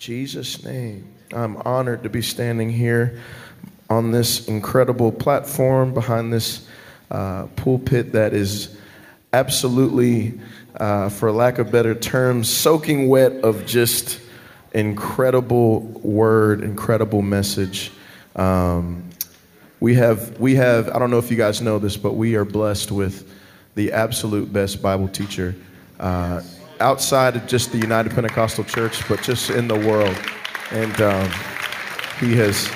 Jesus' name. I'm honored to be standing here on this incredible platform behind this uh, pulpit that is absolutely, uh, for lack of better terms, soaking wet of just incredible word, incredible message. Um, we have, we have, I don't know if you guys know this, but we are blessed with the absolute best Bible teacher uh, outside of just the United Pentecostal Church, but just in the world. And um, he has,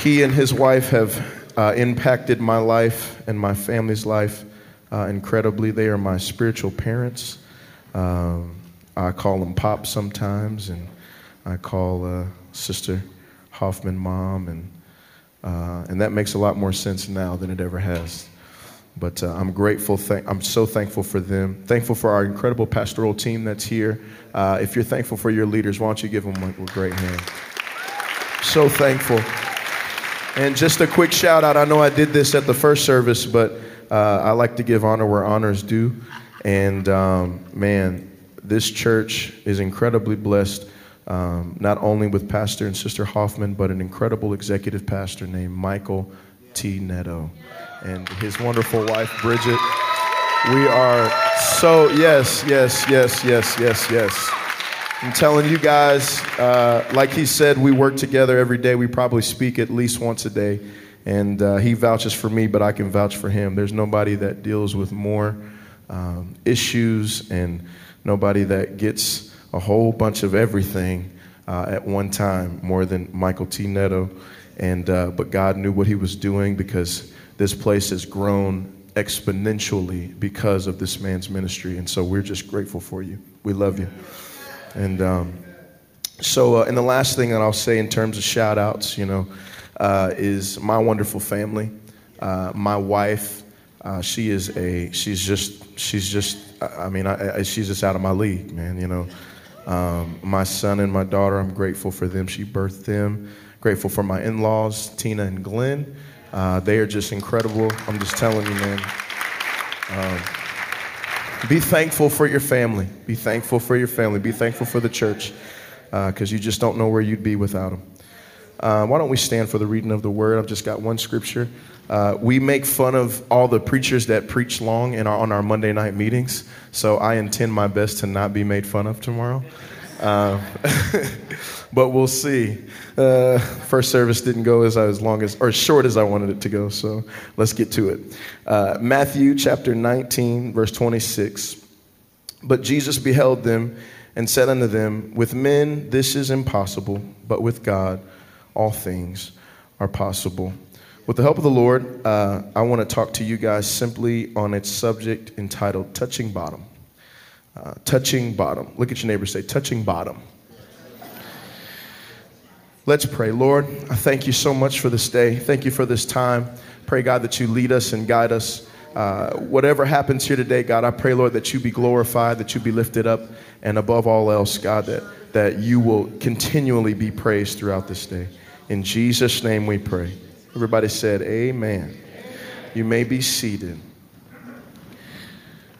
he and his wife have uh, impacted my life and my family's life uh, incredibly. They are my spiritual parents. Um, I call them Pop sometimes, and I call uh, Sister Hoffman Mom, and, uh, and that makes a lot more sense now than it ever has. But uh, I'm grateful. I'm so thankful for them. Thankful for our incredible pastoral team that's here. Uh, if you're thankful for your leaders, why don't you give them a, a great hand? So thankful. And just a quick shout out. I know I did this at the first service, but uh, I like to give honor where honor is due. And um, man, this church is incredibly blessed, um, not only with Pastor and Sister Hoffman, but an incredible executive pastor named Michael T. Neto and his wonderful wife, Bridget. We are so, yes, yes, yes, yes, yes, yes. I'm telling you guys, uh, like he said, we work together every day. We probably speak at least once a day. And uh, he vouches for me, but I can vouch for him. There's nobody that deals with more um, issues and nobody that gets a whole bunch of everything uh, at one time more than Michael T. Neto. And, uh, but God knew what he was doing because this place has grown exponentially because of this man's ministry. And so we're just grateful for you. We love you. And um, so, uh, and the last thing that I'll say in terms of shout outs, you know, uh, is my wonderful family. Uh, my wife, uh, she is a, she's just, she's just, I mean, I, I, she's just out of my league, man, you know. Um, my son and my daughter, I'm grateful for them. She birthed them. Grateful for my in laws, Tina and Glenn. Uh, they are just incredible. I'm just telling you, man. Um, be thankful for your family. Be thankful for your family. Be thankful for the church because uh, you just don't know where you'd be without them. Uh, why don't we stand for the reading of the word? I've just got one scripture. Uh, we make fun of all the preachers that preach long in our, on our Monday night meetings, so I intend my best to not be made fun of tomorrow. Uh, but we'll see. Uh, first service didn't go as, as long as, or as short as I wanted it to go, so let's get to it. Uh, Matthew chapter 19, verse 26. But Jesus beheld them and said unto them, With men this is impossible, but with God all things are possible. With the help of the Lord, uh, I want to talk to you guys simply on its subject entitled Touching Bottom. Uh, touching bottom. Look at your neighbor say, Touching bottom. Let's pray. Lord, I thank you so much for this day. Thank you for this time. Pray, God, that you lead us and guide us. Uh, whatever happens here today, God, I pray, Lord, that you be glorified, that you be lifted up, and above all else, God, that, that you will continually be praised throughout this day. In Jesus' name we pray. Everybody said, Amen. You may be seated.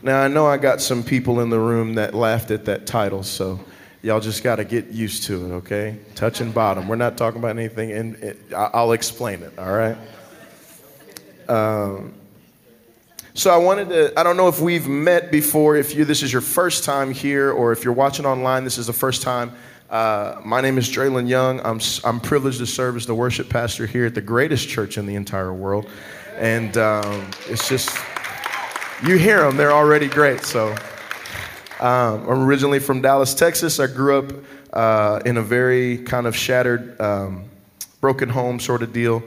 Now, I know I got some people in the room that laughed at that title, so Y'all just got to get used to it, okay? Touching bottom. We're not talking about anything, and I'll explain it, all right? Um, so I wanted to, I don't know if we've met before, if you, this is your first time here, or if you're watching online, this is the first time. Uh, my name is Draylon Young. I'm, I'm privileged to serve as the worship pastor here at the greatest church in the entire world. And um, it's just, you hear them, they're already great, so um, I'm originally from Dallas, Texas. I grew up uh, in a very kind of shattered, um, broken home sort of deal,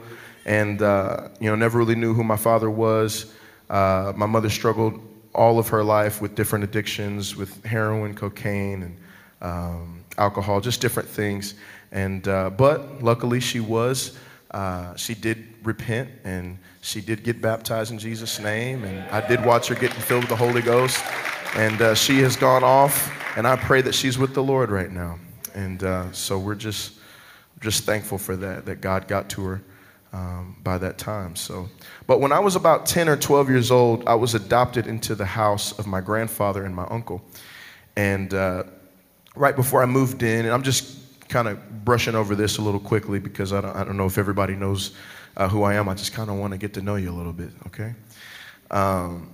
and uh, you know never really knew who my father was. Uh, my mother struggled all of her life with different addictions, with heroin, cocaine, and um, alcohol, just different things. And uh, but luckily, she was. Uh, she did repent and she did get baptized in Jesus' name, and I did watch her get filled with the Holy Ghost. And uh, she has gone off, and I pray that she's with the Lord right now. And uh, so we're just, just thankful for that, that God got to her um, by that time. So, but when I was about 10 or 12 years old, I was adopted into the house of my grandfather and my uncle. And uh, right before I moved in, and I'm just kind of brushing over this a little quickly because I don't, I don't know if everybody knows uh, who I am. I just kind of want to get to know you a little bit, okay? Um,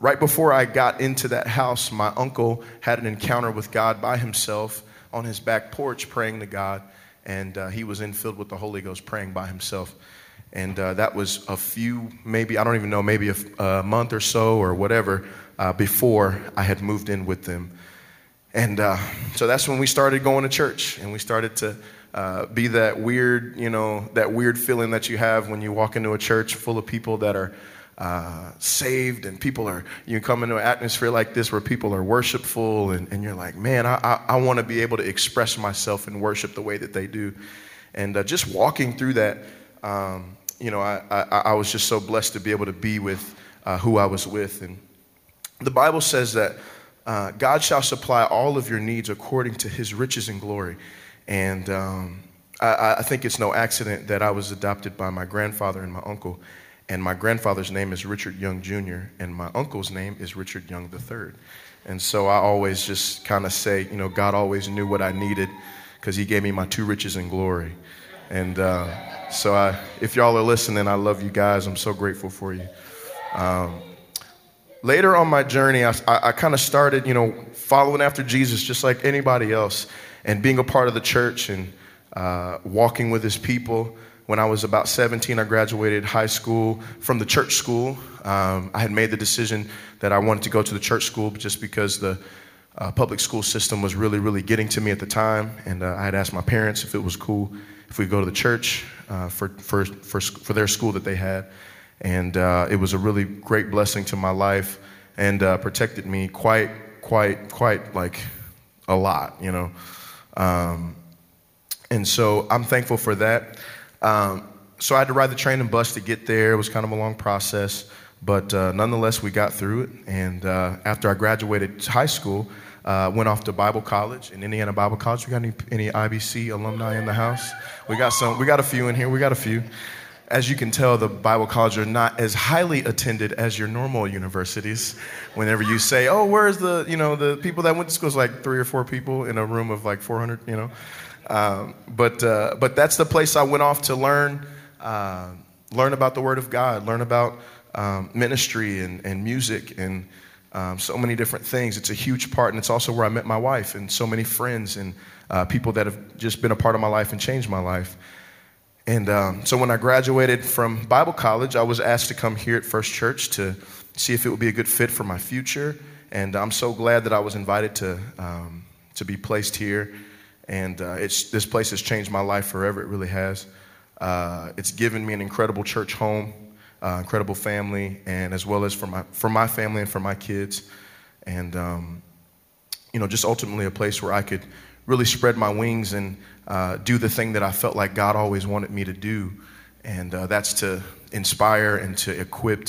right before I got into that house, my uncle had an encounter with God by himself on his back porch praying to God, and uh, he was infilled with the Holy Ghost praying by himself. And uh, that was a few, maybe, I don't even know, maybe a, month or so or whatever uh, before I had moved in with them. And uh, so that's when we started going to church and we started to uh, be that weird, you know, that weird feeling that you have when you walk into a church full of people that are uh, saved and people are, you come into an atmosphere like this where people are worshipful and, and you're like, man, I, I, I want to be able to express myself and worship the way that they do. And uh, just walking through that, um, you know, I, I, I, was just so blessed to be able to be with uh, who I was with. And the Bible says that uh, God shall supply all of your needs according to his riches and glory. And um, I, I, think it's no accident that I was adopted by my grandfather and my uncle. And my grandfather's name is Richard Young Jr., and my uncle's name is Richard Young III. And so I always just kind of say, you know, God always knew what I needed because he gave me my two riches and glory. And uh, so I, if y'all are listening, I love you guys. I'm so grateful for you. Um, later on my journey, I, I, I kind of started, you know, following after Jesus just like anybody else and being a part of the church and uh, walking with his people. When I was about 17, I graduated high school from the church school. Um, I had made the decision that I wanted to go to the church school just because the uh, public school system was really, really getting to me at the time. And uh, I had asked my parents if it was cool if we go to the church uh, for, for, for, for their school that they had. And uh, it was a really great blessing to my life and uh, protected me quite, quite, quite like a lot, you know. Um, and so I'm thankful for that. Um, so I had to ride the train and bus to get there. It was kind of a long process, but uh, nonetheless, we got through it. And uh, after I graduated high school, uh, went off to Bible college in Indiana Bible College. We got any, any IBC alumni in the house? We got some. We got a few in here. We got a few. As you can tell, the Bible colleges are not as highly attended as your normal universities. Whenever you say, "Oh, where's the you know the people that went to school?" It's like three or four people in a room of like 400. You know, um, but uh, but that's the place I went off to learn uh, learn about the Word of God, learn about um, ministry and, and music and um, so many different things. It's a huge part, and it's also where I met my wife and so many friends and uh, people that have just been a part of my life and changed my life. And um, so when I graduated from Bible college, I was asked to come here at First Church to see if it would be a good fit for my future. And I'm so glad that I was invited to, um, to be placed here. And uh, it's, this place has changed my life forever. It really has. Uh, it's given me an incredible church home, uh, incredible family, and as well as for my, for my family and for my kids. And, um, you know, just ultimately a place where I could really spread my wings and uh, do the thing that I felt like God always wanted me to do. And uh, that's to inspire and to equip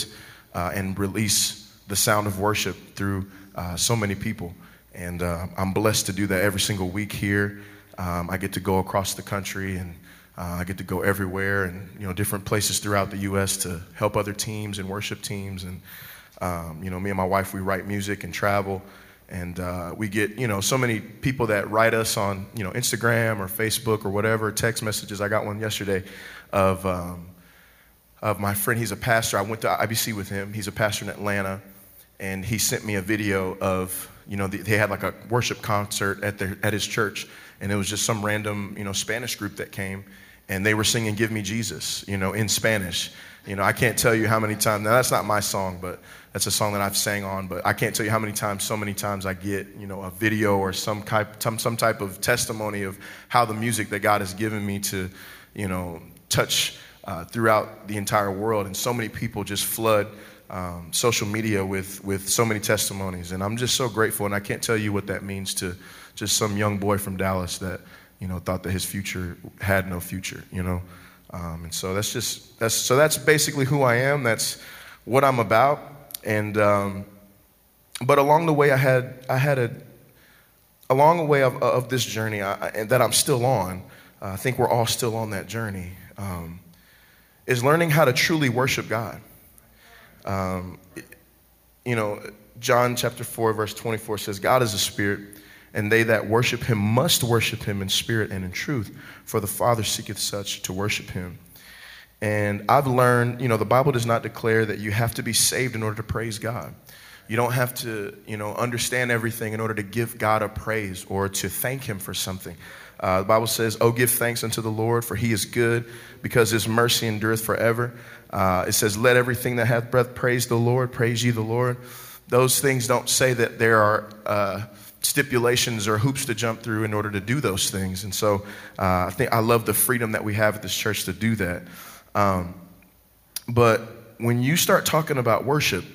uh, and release the sound of worship through uh, so many people. And uh, I'm blessed to do that every single week here. Um, I get to go across the country and uh, I get to go everywhere and you know different places throughout the U.S. to help other teams and worship teams. And um, you know, me and my wife we write music and travel. And uh, we get, you know, so many people that write us on, you know, Instagram or Facebook or whatever, text messages. I got one yesterday of, um, of my friend. He's a pastor. I went to IBC with him. He's a pastor in Atlanta. And he sent me a video of, you know, they had like a worship concert at, their, at his church. And it was just some random, you know, Spanish group that came. And they were singing Give Me Jesus, you know, in Spanish. You know, I can't tell you how many times, now that's not my song, but that's a song that I've sang on, but I can't tell you how many times, so many times I get, you know, a video or some type, some, some type of testimony of how the music that God has given me to, you know, touch uh, throughout the entire world. And so many people just flood um, social media with, with so many testimonies. And I'm just so grateful, and I can't tell you what that means to just some young boy from Dallas that, you know, thought that his future had no future, you know. Um, and so that's just that's so that's basically who I am. That's what I'm about. And um, but along the way, I had I had a along the way of, of this journey I, and that I'm still on. Uh, I think we're all still on that journey. Um, is learning how to truly worship God. Um, you know, John chapter 4, verse 24 says, God is a spirit, and they that worship him must worship him in spirit and in truth, for the Father seeketh such to worship him. And I've learned, you know, the Bible does not declare that you have to be saved in order to praise God. You don't have to, you know, understand everything in order to give God a praise or to thank him for something. Uh, the Bible says, Oh, give thanks unto the Lord, for he is good, because his mercy endureth forever. Uh, it says, Let everything that hath breath praise the Lord, praise ye the Lord. Those things don't say that there are uh, stipulations or hoops to jump through in order to do those things. And so uh, I think I love the freedom that we have at this church to do that. Um, but when you start talking about worship,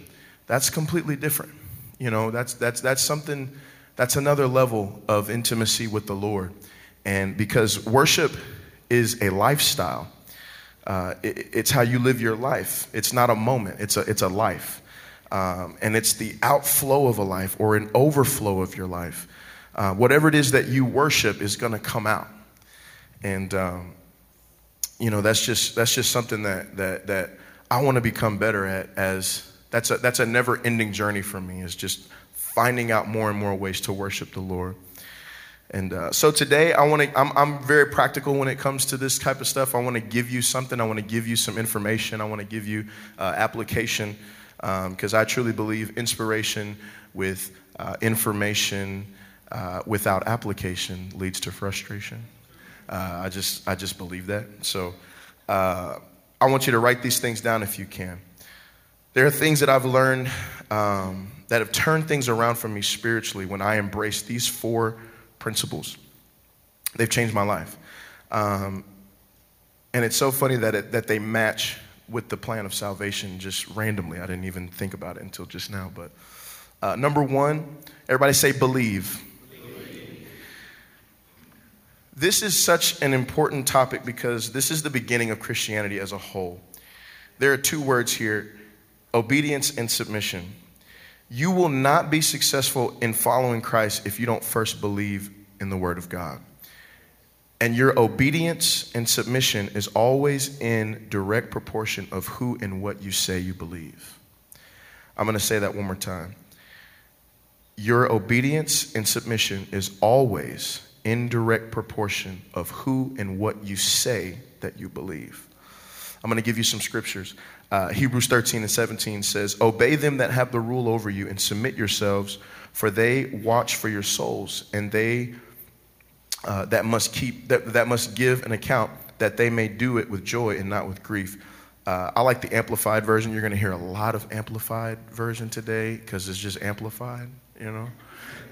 that's completely different. You know, that's, that's, that's something, that's another level of intimacy with the Lord. And because worship is a lifestyle, uh, it, it's how you live your life. It's not a moment, it's a, it's a life. Um, and it's the outflow of a life or an overflow of your life. Uh, whatever it is that you worship is going to come out. And, um, you know, that's just, that's just something that, that, that I want to become better at as that's a, that's a never ending journey for me is just finding out more and more ways to worship the Lord. And uh, so today, I want to. I'm, I'm very practical when it comes to this type of stuff. I want to give you something. I want to give you some information. I want to give you uh, application because um, I truly believe inspiration with uh, information uh, without application leads to frustration. Uh, I just I just believe that. So uh, I want you to write these things down if you can. There are things that I've learned um, that have turned things around for me spiritually when I embrace these four principles. They've changed my life. Um, and it's so funny that, it, that they match with the plan of salvation just randomly. I didn't even think about it until just now. But uh, number one, everybody say believe. believe. This is such an important topic because this is the beginning of Christianity as a whole. There are two words here obedience and submission. You will not be successful in following Christ if you don't first believe in the Word of God. And your obedience and submission is always in direct proportion of who and what you say you believe. I'm going to say that one more time. Your obedience and submission is always in direct proportion of who and what you say that you believe. I'm going to give you some scriptures. Uh, Hebrews 13 and 17 says, Obey them that have the rule over you and submit yourselves, for they watch for your souls, and they uh, that must keep that, that must give an account that they may do it with joy and not with grief. Uh, I like the amplified version. You're going to hear a lot of amplified version today because it's just amplified, you know.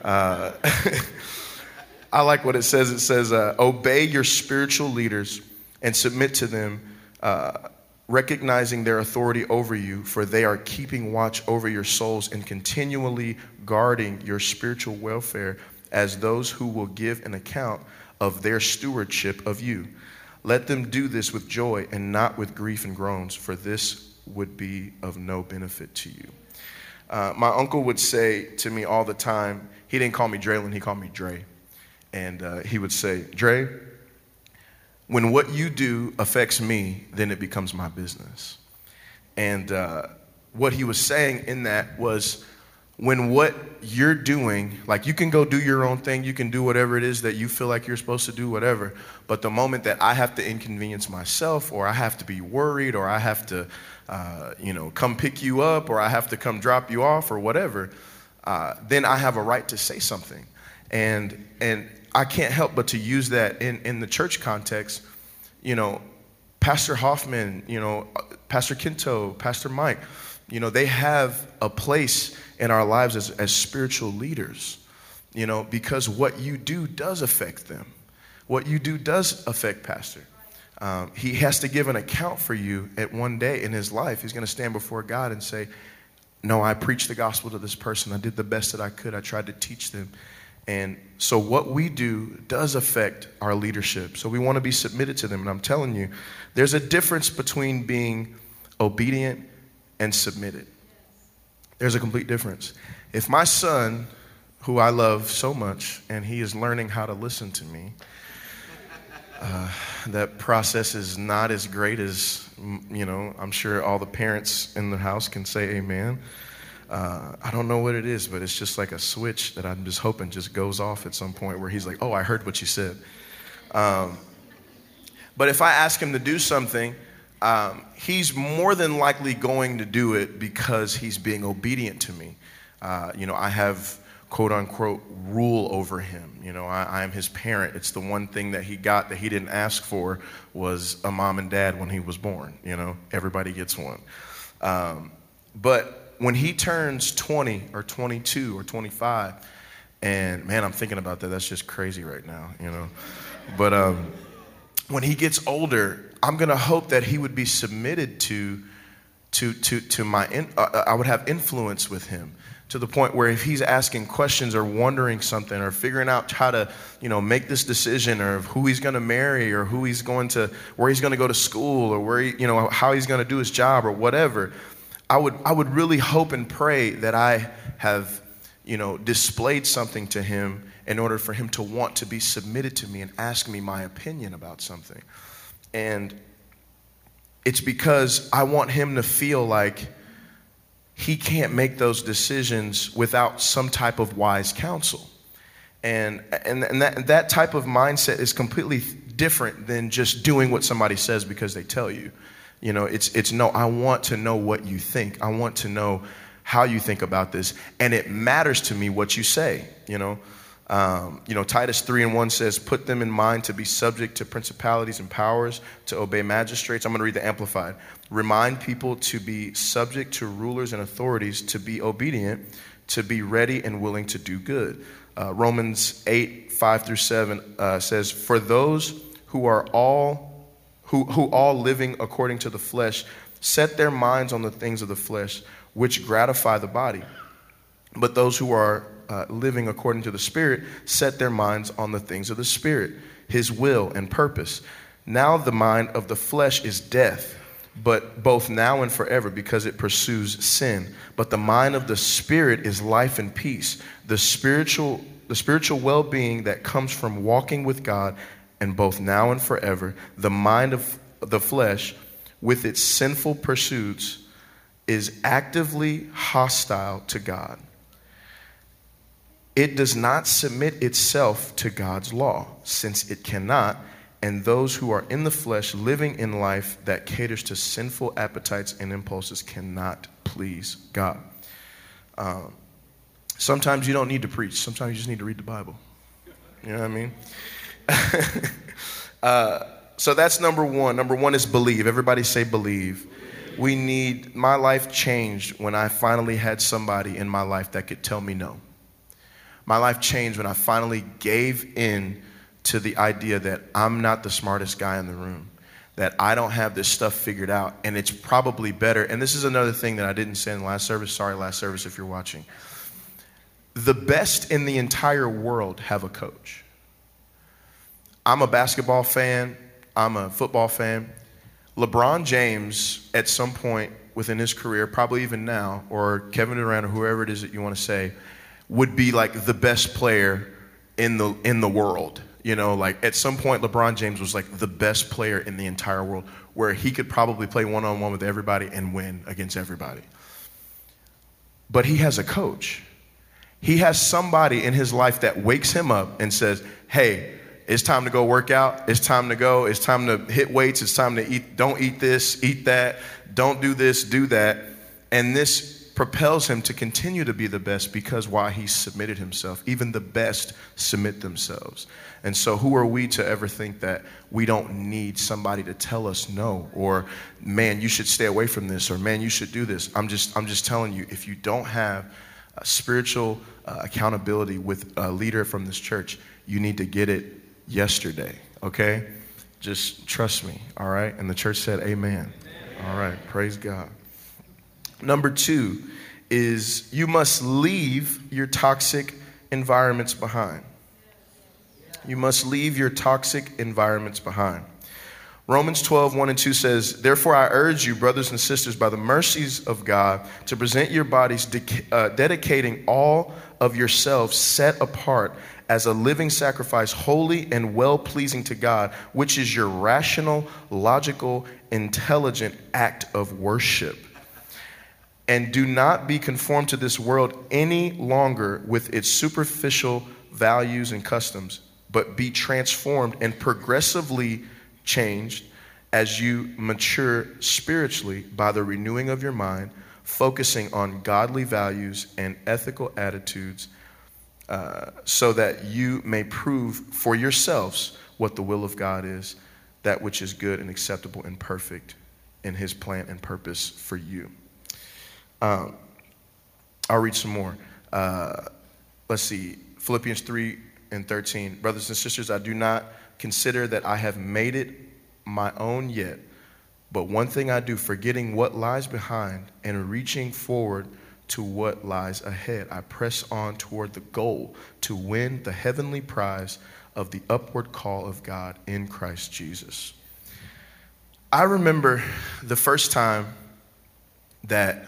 Uh, I like what it says. It says, uh, "Obey your spiritual leaders and submit to them." Uh, recognizing their authority over you, for they are keeping watch over your souls and continually guarding your spiritual welfare as those who will give an account of their stewardship of you. Let them do this with joy and not with grief and groans, for this would be of no benefit to you. Uh, my uncle would say to me all the time, he didn't call me Draylon, he called me Dre. And uh, he would say, Dre, when what you do affects me, then it becomes my business. And uh, what he was saying in that was when what you're doing, like you can go do your own thing, you can do whatever it is that you feel like you're supposed to do, whatever. But the moment that I have to inconvenience myself, or I have to be worried, or I have to, uh, you know, come pick you up, or I have to come drop you off, or whatever, uh, then I have a right to say something. And and I can't help but to use that in, in the church context. You know, Pastor Hoffman, you know, Pastor Kinto, Pastor Mike, you know, they have a place in our lives as, as spiritual leaders, you know, because what you do does affect them. What you do does affect Pastor. Um, he has to give an account for you at one day in his life. He's going to stand before God and say, No, I preached the gospel to this person. I did the best that I could. I tried to teach them. And so, what we do does affect our leadership. So, we want to be submitted to them. And I'm telling you, there's a difference between being obedient and submitted. There's a complete difference. If my son, who I love so much, and he is learning how to listen to me, uh, that process is not as great as, you know, I'm sure all the parents in the house can say amen. Uh, I don't know what it is, but it's just like a switch that I'm just hoping just goes off at some point where he's like, oh, I heard what you said. Um, but if I ask him to do something, um, he's more than likely going to do it because he's being obedient to me. Uh, you know, I have quote unquote rule over him. You know, I, am his parent. It's the one thing that he got that he didn't ask for was a mom and dad when he was born. You know, everybody gets one. Um, but when he turns 20 or 22 or 25, and man, I'm thinking about that. That's just crazy right now, you know. But um, when he gets older, I'm going to hope that he would be submitted to, to, to, to my, in, uh, I would have influence with him to the point where if he's asking questions or wondering something or figuring out how to you know make this decision or who he's going to marry or who he's going to where he's going to go to school or where he, you know how he's going to do his job or whatever I would, I would really hope and pray that I have, you know, displayed something to him in order for him to want to be submitted to me and ask me my opinion about something. And it's because I want him to feel like he can't make those decisions without some type of wise counsel. And, and, and that, that type of mindset is completely different than just doing what somebody says because they tell you. You know, it's, it's no, I want to know what you think. I want to know how you think about this. And it matters to me what you say, you know. Um, you know, Titus 3 and 1 says, Put them in mind to be subject to principalities and powers, to obey magistrates. I'm going to read the Amplified. Remind people to be subject to rulers and authorities, to be obedient, to be ready and willing to do good. Uh, Romans 8, 5 through 7 uh, says, For those who are all who, who all living according to the flesh set their minds on the things of the flesh, which gratify the body. But those who are uh, living according to the Spirit set their minds on the things of the Spirit, His will and purpose. Now the mind of the flesh is death, but both now and forever because it pursues sin. But the mind of the Spirit is life and peace, the spiritual, the spiritual well being that comes from walking with God and both now and forever, the mind of the flesh, with its sinful pursuits, is actively hostile to God. It does not submit itself to God's law, since it cannot, and those who are in the flesh living in life that caters to sinful appetites and impulses cannot please God. Um, sometimes you don't need to preach, sometimes you just need to read the Bible. You know what I mean? uh, so that's number one. Number one is believe. Everybody say believe. We need, my life changed when I finally had somebody in my life that could tell me no. My life changed when I finally gave in to the idea that I'm not the smartest guy in the room, that I don't have this stuff figured out, and it's probably better. And this is another thing that I didn't say in the last service. Sorry, last service, if you're watching. The best in the entire world have a coach. I'm a basketball fan, I'm a football fan. LeBron James, at some point within his career, probably even now, or Kevin Durant, or whoever it is that you want to say, would be like the best player in the, in the world. You know, like at some point, LeBron James was like the best player in the entire world, where he could probably play one on one with everybody and win against everybody. But he has a coach. He has somebody in his life that wakes him up and says, Hey, it's time to go work out. It's time to go. It's time to hit weights. It's time to eat. Don't eat this, eat that. Don't do this, do that. And this propels him to continue to be the best because why he submitted himself. Even the best submit themselves. And so, who are we to ever think that we don't need somebody to tell us no, or man, you should stay away from this, or man, you should do this? I'm just, I'm just telling you, if you don't have spiritual uh, accountability with a leader from this church, you need to get it yesterday, okay? Just trust me, all right? And the church said, Amen. All right, praise God. Number two is you must leave your toxic environments behind. You must leave your toxic environments behind. Romans 12, 1 and 2 says, Therefore I urge you, brothers and sisters, by the mercies of God, to present your bodies, de- uh, dedicating all of yourselves set apart as a living sacrifice, holy and well pleasing to God, which is your rational, logical, intelligent act of worship. And do not be conformed to this world any longer with its superficial values and customs, but be transformed and progressively changed as you mature spiritually by the renewing of your mind, focusing on godly values and ethical attitudes, uh, so that you may prove for yourselves what the will of God is, that which is good and acceptable and perfect in His plan and purpose for you. Um, I'll read some more. Uh, let's see, Philippians 3 and 13. Brothers and sisters, I do not consider that I have made it my own yet. But one thing I do, forgetting what lies behind and reaching forward to what lies ahead, I press on toward the goal to win the heavenly prize of the upward call of God in Christ Jesus. I remember the first time that,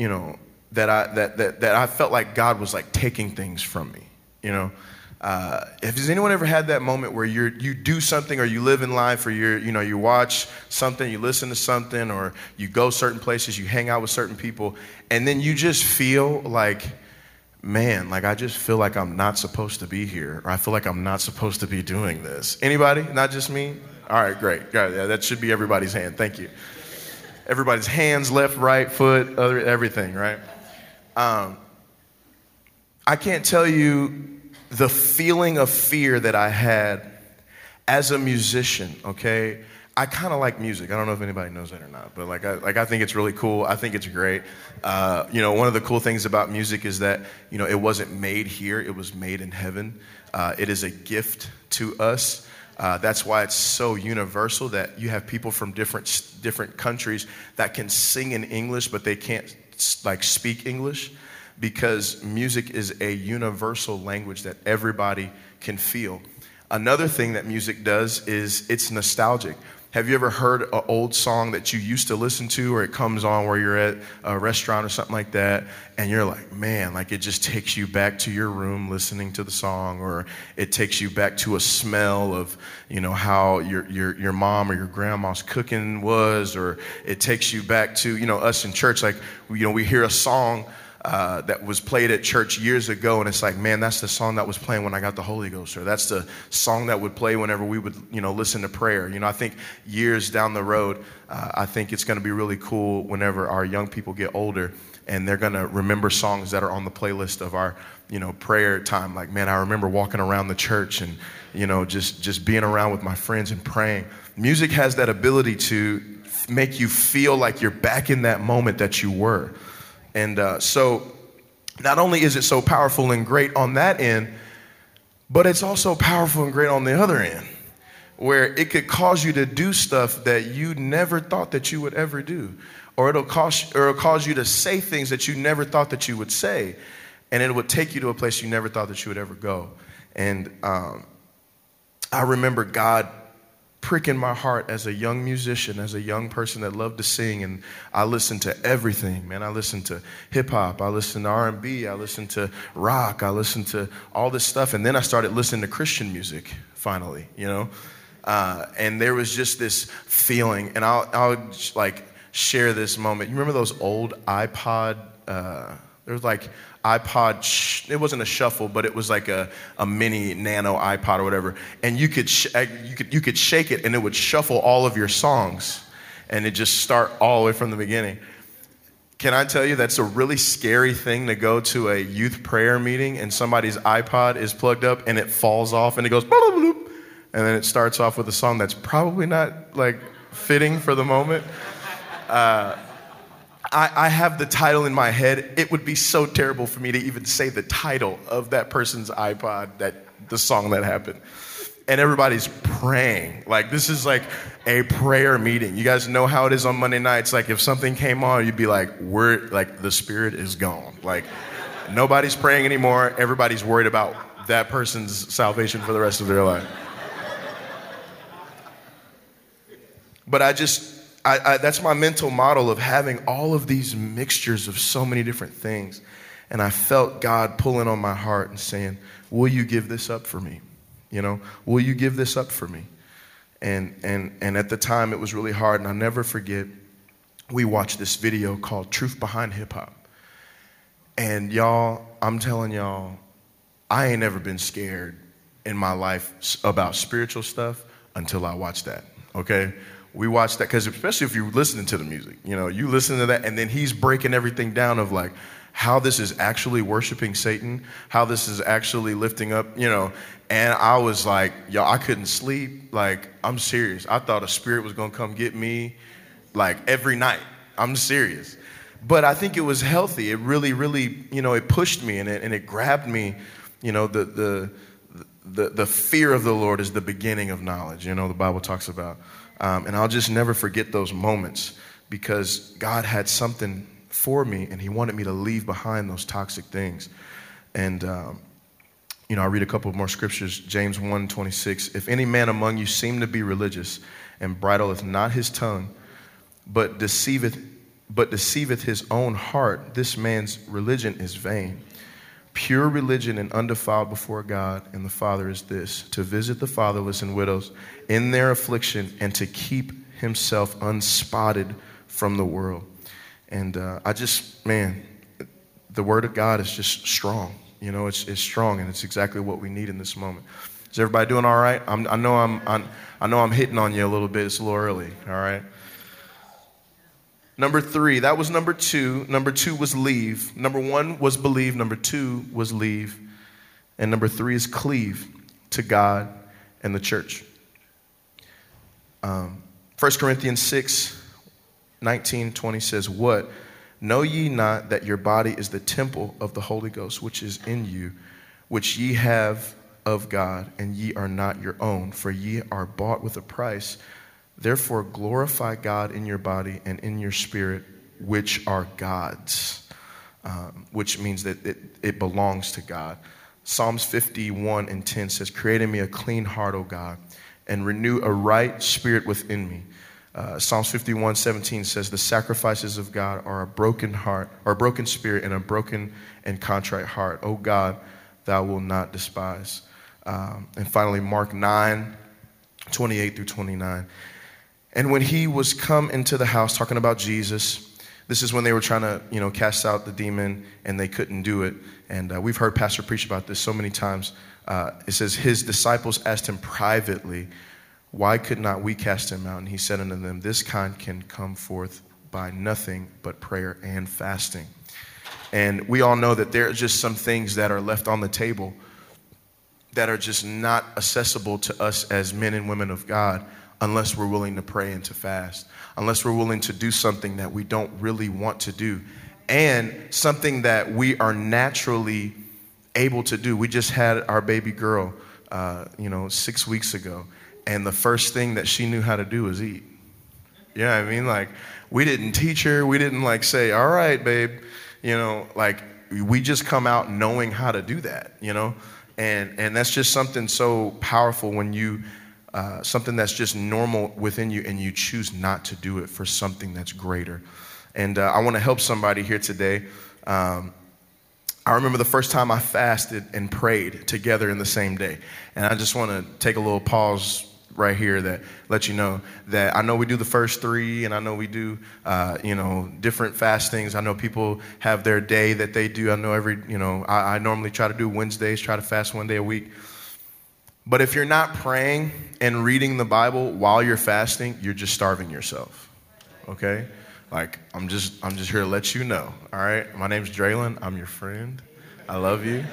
you know, that I, that, that, that I felt like God was like taking things from me, you know. Uh, has anyone ever had that moment where you you do something or you live in life or you you know you watch something, you listen to something, or you go certain places, you hang out with certain people, and then you just feel like, man, like I just feel like I'm not supposed to be here, or I feel like I'm not supposed to be doing this. Anybody? Not just me. All right, great. Yeah, that should be everybody's hand. Thank you. Everybody's hands, left, right, foot, other, everything, right? Um, I can't tell you the feeling of fear that I had as a musician, okay? I kind of like music. I don't know if anybody knows that or not, but like I, like I think it's really cool. I think it's great. Uh, you know, one of the cool things about music is that you know it wasn't made here; it was made in heaven. Uh, it is a gift to us. Uh, that's why it's so universal that you have people from different different countries that can sing in English, but they can't like speak English because music is a universal language that everybody can feel. Another thing that music does is it's nostalgic. Have you ever heard an old song that you used to listen to, or it comes on where you're at a restaurant or something like that, and you're like, man, like it just takes you back to your room listening to the song, or it takes you back to a smell of, you know, how your, your, your mom or your grandma's cooking was, or it takes you back to, you know, us in church, like, you know, we hear a song uh, that was played at church years ago, and it's like, man, that's the song that was playing when I got the Holy Ghost, or that's the song that would play whenever we would, you know, listen to prayer. You know, I think years down the road, uh, I think it's going to be really cool whenever our young people get older, and they're going to remember songs that are on the playlist of our, you know, prayer time. Like, man, I remember walking around the church and, you know, just just being around with my friends and praying. Music has that ability to make you feel like you're back in that moment that you were. And uh, so, not only is it so powerful and great on that end, but it's also powerful and great on the other end, where it could cause you to do stuff that you never thought that you would ever do, or it'll cause, or it'll cause you to say things that you never thought that you would say, and it would take you to a place you never thought that you would ever go. And um, I remember God prick in my heart as a young musician, as a young person that loved to sing, and I listened to everything. Man, I listened to hip hop, I listened to R and B, I listened to rock, I listened to all this stuff, and then I started listening to Christian music. Finally, you know, uh, and there was just this feeling, and I'll, I'll like share this moment. You remember those old iPod? Uh, there was like iPod, sh- it wasn't a shuffle, but it was like a, a mini nano iPod or whatever. And you could, sh- uh, you, could, you could shake it and it would shuffle all of your songs and it just start all the way from the beginning. Can I tell you that's a really scary thing to go to a youth prayer meeting and somebody's iPod is plugged up and it falls off and it goes, bloop, and then it starts off with a song that's probably not like fitting for the moment. Uh, I, I, have the title in my head. It would be so terrible for me to even say the title of that person's iPod, that the song that happened. And everybody's praying. Like this is like a prayer meeting. You guys know how it is on Monday nights. Like if something came on, you'd be like, "We're like the spirit is gone." Like nobody's praying anymore. Everybody's worried about that person's salvation for the rest of their life. But I just I, I, that's my mental model of having all of these mixtures of so many different things. And I felt God pulling on my heart and saying, Will you give this up for me? You know, will you give this up for me? And, and, and at the time, it was really hard. And I'll never forget we watched this video called Truth Behind Hip Hop. And y'all, I'm telling y'all, I ain't never been scared in my life about spiritual stuff until I watched that. Okay? We watched that because especially if you're listening to the music, you know, you listen to that and then he's breaking everything down of like how this is actually worshiping Satan, how this is actually lifting up, you know. And I was like, yo, I couldn't sleep. Like, I'm serious. I thought a spirit was gonna come get me like every night. I'm serious. But I think it was healthy. It really, really, you know, it pushed me and it, and it grabbed me. You know, the, the, the, the fear of the Lord is the beginning of knowledge, you know, the Bible talks about. Um, and I'll just never forget those moments because God had something for me and He wanted me to leave behind those toxic things. And, um, you know, I read a couple more scriptures. James 1 26. If any man among you seem to be religious and bridleth not his tongue, but deceiveth, but deceiveth his own heart, this man's religion is vain. Pure religion and undefiled before God and the Father is this to visit the fatherless and widows in their affliction and to keep himself unspotted from the world. And uh, I just, man, the Word of God is just strong. You know, it's, it's strong, and it's exactly what we need in this moment. Is everybody doing all right? I'm, I, know I'm, I'm, I know I'm hitting on you a little bit. It's a little early, all right? Number three, that was number two. Number two was leave. Number one was believe. Number two was leave. And number three is cleave to God and the church. Um, 1 Corinthians 6 19, 20 says, What? Know ye not that your body is the temple of the Holy Ghost, which is in you, which ye have of God, and ye are not your own, for ye are bought with a price. Therefore, glorify God in your body and in your spirit, which are God's, um, which means that it, it belongs to God. Psalms 51 and 10 says, Create in me a clean heart, O God, and renew a right spirit within me. Uh, Psalms 51 17 says, The sacrifices of God are a broken heart, or a broken spirit, and a broken and contrite heart. O God, thou wilt not despise. Um, and finally, Mark 9 28 through 29. And when he was come into the house, talking about Jesus, this is when they were trying to, you know, cast out the demon and they couldn't do it. And uh, we've heard Pastor preach about this so many times. Uh, it says, His disciples asked him privately, Why could not we cast him out? And he said unto them, This kind can come forth by nothing but prayer and fasting. And we all know that there are just some things that are left on the table that are just not accessible to us as men and women of God unless we're willing to pray and to fast, unless we're willing to do something that we don't really want to do, and something that we are naturally able to do. We just had our baby girl, uh, you know, six weeks ago, and the first thing that she knew how to do was eat. you Yeah, I mean, like, we didn't teach her, we didn't like say, all right, babe, you know, like, we just come out knowing how to do that, you know? And, and that's just something so powerful when you uh, something that's just normal within you, and you choose not to do it for something that's greater. And uh, I want to help somebody here today. Um, I remember the first time I fasted and prayed together in the same day. And I just want to take a little pause right here that let you know that I know we do the first three, and I know we do, uh, you know, different fastings. I know people have their day that they do. I know every, you know, I, I normally try to do Wednesdays, try to fast one day a week. But if you're not praying and reading the Bible while you're fasting, you're just starving yourself. Okay? Like I'm just I'm just here to let you know. All right? My name's Draylon. I'm your friend. I love you.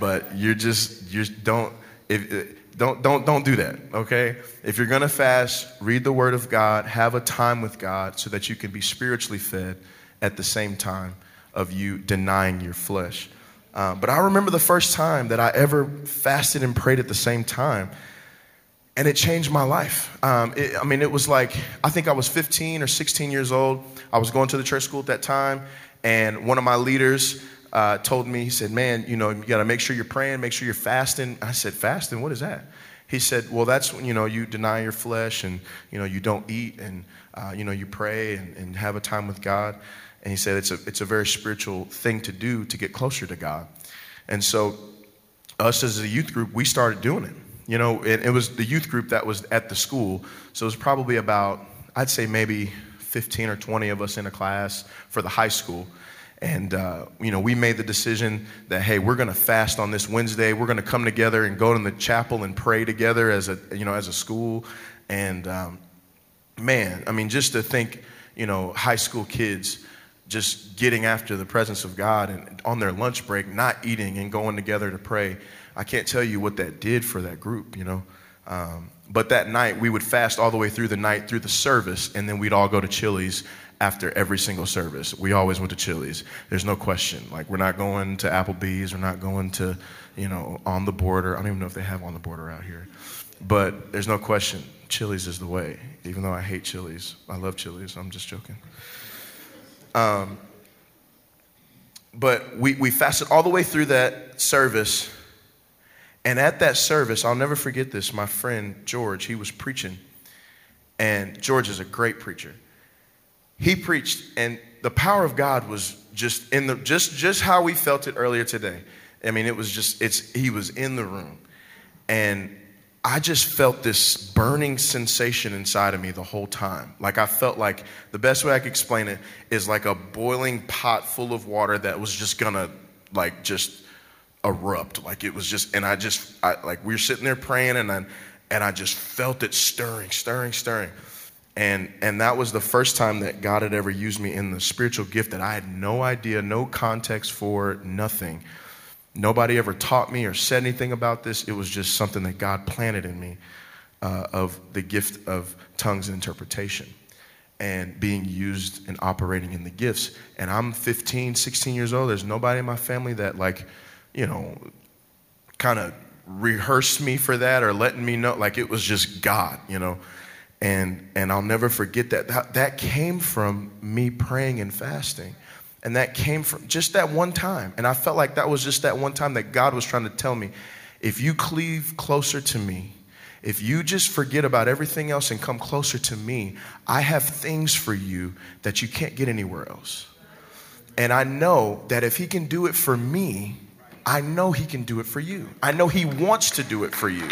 But you're just you don't if uh, don't don't don't do that, okay? If you're going to fast, read the word of God, have a time with God so that you can be spiritually fed at the same time of you denying your flesh. Uh, but I remember the first time that I ever fasted and prayed at the same time, and it changed my life. Um, it, I mean, it was like, I think I was 15 or 16 years old. I was going to the church school at that time, and one of my leaders uh, told me, he said, Man, you know, you got to make sure you're praying, make sure you're fasting. I said, Fasting? What is that? He said, Well, that's when, you know, you deny your flesh and, you know, you don't eat and, uh, you know, you pray and, and have a time with God. And he said it's a, it's a very spiritual thing to do to get closer to God. And so, us as a youth group, we started doing it. You know, it, it was the youth group that was at the school. So it was probably about, I'd say maybe 15 or 20 of us in a class for the high school. And, uh, you know, we made the decision that, hey, we're going to fast on this Wednesday. We're going to come together and go to the chapel and pray together as a, you know, as a school. And, um, man, I mean, just to think, you know, high school kids just getting after the presence of God and on their lunch break, not eating and going together to pray. I can't tell you what that did for that group, you know. Um, but that night, we would fast all the way through the night, through the service, and then we'd all go to Chili's after every single service. We always went to Chili's. There's no question. Like, we're not going to Applebee's, we're not going to, you know, on the border. I don't even know if they have on the border out here. But there's no question. Chili's is the way, even though I hate Chili's. I love Chili's. I'm just joking. Um, but we, we fasted all the way through that service and at that service, I'll never forget this. My friend George, he was preaching, and George is a great preacher. He preached, and the power of God was just in the just just how we felt it earlier today. I mean, it was just it's he was in the room, and I just felt this burning sensation inside of me the whole time. Like I felt like the best way I could explain it is like a boiling pot full of water that was just gonna like just erupt. Like it was just, and I just, I, like we were sitting there praying, and I, and I just felt it stirring, stirring, stirring. And, and that was the first time that God had ever used me in the spiritual gift that I had no idea, no context for, nothing. Nobody ever taught me or said anything about this. It was just something that God planted in me uh, of the gift of tongues and interpretation and being used and operating in the gifts. And I'm 15, 16 years old. There's nobody in my family that, like, you know, kind of rehearsed me for that or letting me know like it was just God, you know. And and I'll never forget that. That, that came from me praying and fasting. And that came from just that one time. And I felt like that was just that one time that God was trying to tell me if you cleave closer to me, if you just forget about everything else and come closer to me, I have things for you that you can't get anywhere else. And I know that if He can do it for me, I know He can do it for you. I know He wants to do it for you.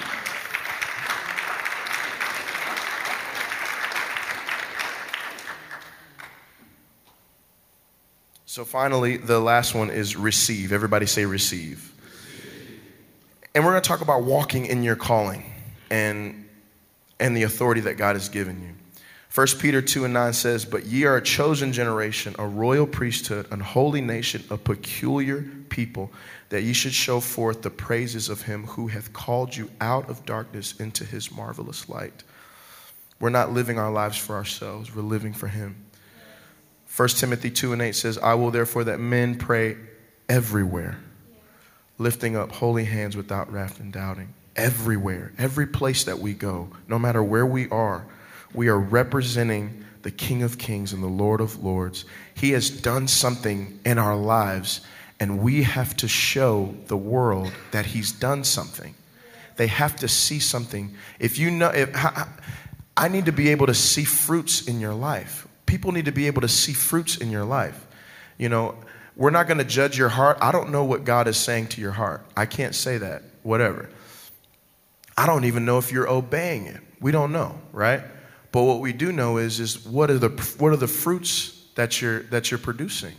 So, finally, the last one is receive. Everybody say receive. And we're going to talk about walking in your calling and, and the authority that God has given you. 1 Peter 2 and 9 says, But ye are a chosen generation, a royal priesthood, an holy nation, a peculiar people, that ye should show forth the praises of him who hath called you out of darkness into his marvelous light. We're not living our lives for ourselves, we're living for him. 1 Timothy 2 and 8 says, I will therefore that men pray everywhere, lifting up holy hands without wrath and doubting. Everywhere, every place that we go, no matter where we are, we are representing the King of Kings and the Lord of Lords. He has done something in our lives and we have to show the world that he's done something. They have to see something. If you know, if, I need to be able to see fruits in your life. People need to be able to see fruits in your life. You know, we're not going to judge your heart. I don't know what God is saying to your heart. I can't say that, whatever. I don't even know if you're obeying it. We don't know, right? But what we do know is, is what are the, what are the fruits that you're, that you're producing?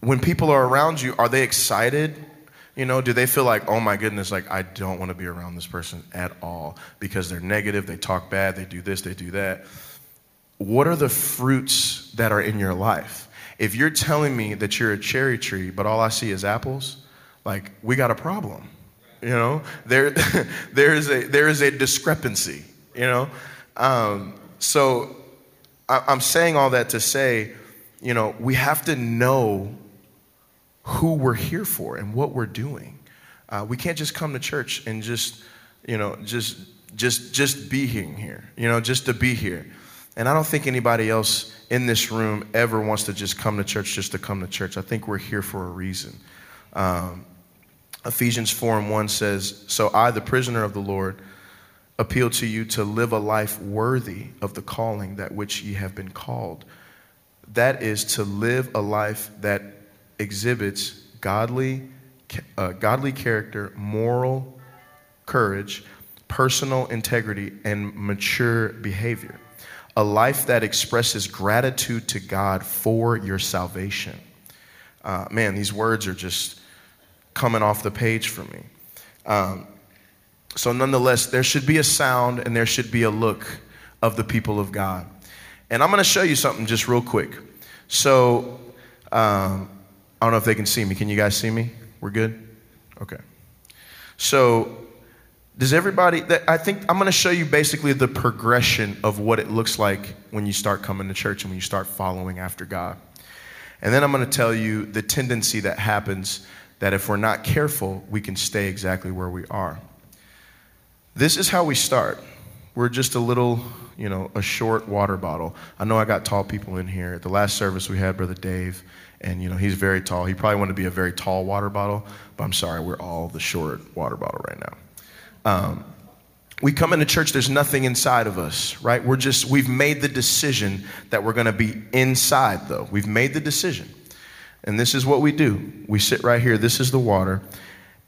when people are around you, are they excited? You know, do they feel like, oh my goodness, like I don't want to be around this person at all because they're negative, they talk bad, they do this, they do that? What are the fruits that are in your life? If you're telling me that you're a cherry tree, but all I see is apples, like we got a problem. You know, there, there is a there is a discrepancy. You know, um, so I, I'm saying all that to say, you know, we have to know who we're here for and what we're doing. Uh, we can't just come to church and just, you know, just just just be here, you know, just to be here. And I don't think anybody else in this room ever wants to just come to church just to come to church. I think we're here for a reason. Um, Ephesians 4 and 1 says, So I, the prisoner of the Lord, appeal to you to live a life worthy of the calling that which ye have been called. That is to live a life that exhibits godly, uh, godly character, moral courage, personal integrity, and mature behavior. A life that expresses gratitude to God for your salvation. Uh, man, these words are just coming off the page for me. Um, so, nonetheless, there should be a sound and there should be a look of the people of God. And I'm going to show you something just real quick. So, um, I don't know if they can see me. Can you guys see me? We're good? Okay. So, does everybody, I think I'm going to show you basically the progression of what it looks like when you start coming to church and when you start following after God. And then I'm going to tell you the tendency that happens that if we're not careful, we can stay exactly where we are. This is how we start. We're just a little, you know, a short water bottle. I know I got tall people in here. At the last service, we had Brother Dave, and, you know, he's very tall. He probably wanted to be a very tall water bottle, but I'm sorry, we're all the short water bottle right now. Um, we come into church, there's nothing inside of us, right? We're just, we've made the decision that we're going to be inside, though. We've made the decision. And this is what we do. We sit right here. This is the water.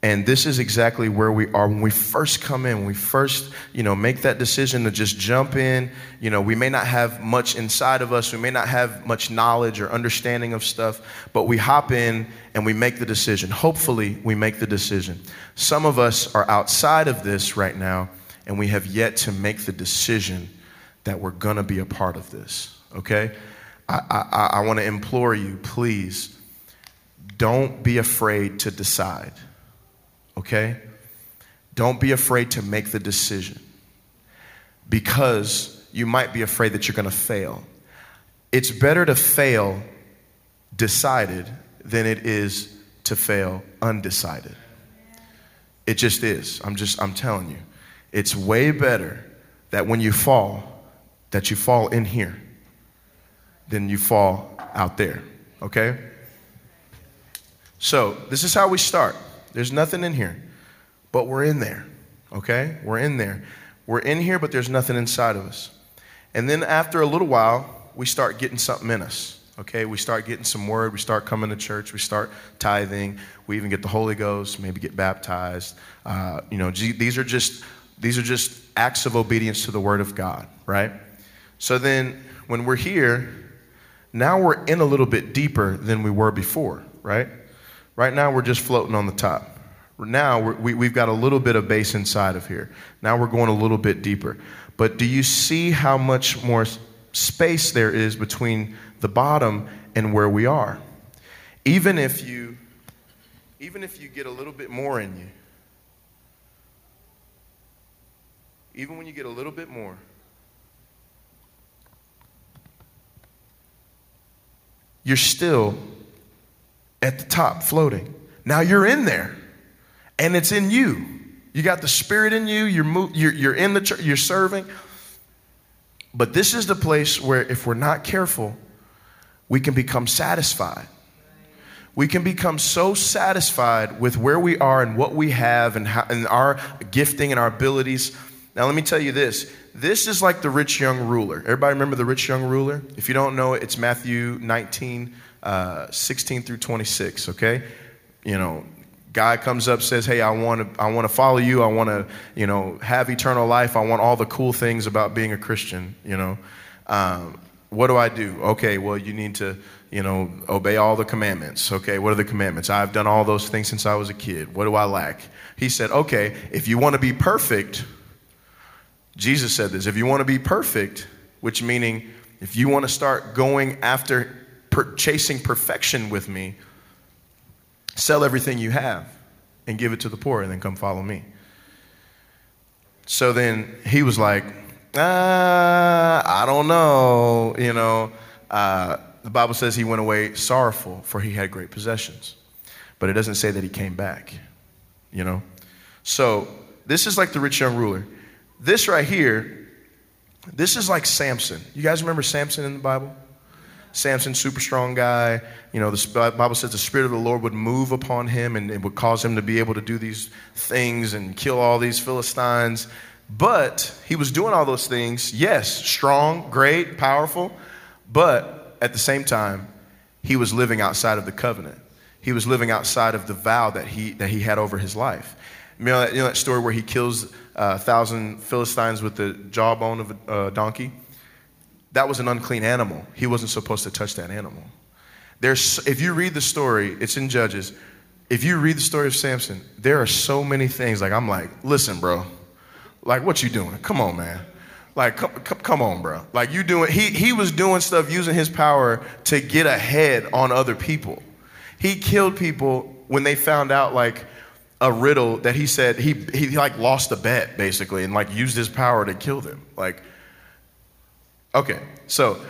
And this is exactly where we are when we first come in, when we first, you know, make that decision to just jump in. You know, we may not have much inside of us, we may not have much knowledge or understanding of stuff, but we hop in and we make the decision. Hopefully, we make the decision. Some of us are outside of this right now, and we have yet to make the decision that we're gonna be a part of this, okay? I, I, I wanna implore you, please, don't be afraid to decide okay? Don't be afraid to make the decision because you might be afraid that you're going to fail. It's better to fail decided than it is to fail undecided. It just is. I'm just I'm telling you. It's way better that when you fall that you fall in here than you fall out there, okay? So, this is how we start. There's nothing in here, but we're in there, okay? We're in there. We're in here, but there's nothing inside of us. And then after a little while, we start getting something in us. Okay, we start getting some word, we start coming to church, we start tithing, we even get the Holy Ghost, maybe get baptized. Uh, you know, these are just these are just acts of obedience to the word of God, right? So then when we're here, now we're in a little bit deeper than we were before, right? Right now, we're just floating on the top. Now, we, we've got a little bit of base inside of here. Now we're going a little bit deeper. But do you see how much more space there is between the bottom and where we are? Even if you, even if you get a little bit more in you, even when you get a little bit more, you're still at the top floating. Now you're in there and it's in you. You got the spirit in you, you're, mo- you're, you're in the church, you're serving. But this is the place where, if we're not careful, we can become satisfied. We can become so satisfied with where we are and what we have and, how, and our gifting and our abilities. Now, let me tell you this this is like the rich young ruler. Everybody remember the rich young ruler? If you don't know it, it's Matthew 19, uh, 16 through 26, okay? You know, guy comes up says hey i want to i want to follow you. I want to you know have eternal life. I want all the cool things about being a christian you know? Um, what do i do? Okay well you need to you know obey all the commandments. Okay what are the commandments? I've done all those things since i was a kid. What do i lack? He said okay if you want to be perfect jesus said this if you want to be perfect which meaning if you want to start going after per- chasing perfection with me, sell everything you have and give it to the poor, and then come follow me. So then he was like, ah, I don't know. You know, uh, the Bible says he went away sorrowful, for he had great possessions. But it doesn't say that he came back, you know? So this is like the rich young ruler. This right here, this is like Samson. You guys remember Samson in the Bible? Samson, super strong guy. You know, the Bible says the Spirit of the Lord would move upon him and it would cause him to be able to do these things and kill all these Philistines. But he was doing all those things, yes, strong, great, powerful, but at the same time, he was living outside of the covenant. He was living outside of the vow that he, that he had over his life. You know, that, you know that story where he kills uh, a thousand Philistines with the jawbone of a uh, donkey? That was an unclean animal. He wasn't supposed to touch that animal. There's, if you read the story, it's in Judges. If you read the story of Samson, there are so many things. Like, I'm like, listen, bro. Like, what you doing? Come on, man. Like, come, come on, bro. Like, you doing, he, he was doing stuff using his power to get ahead on other people. He killed people when they found out, like, a riddle that he said he, he like lost a bet basically and like used his power to kill them. Like, okay, so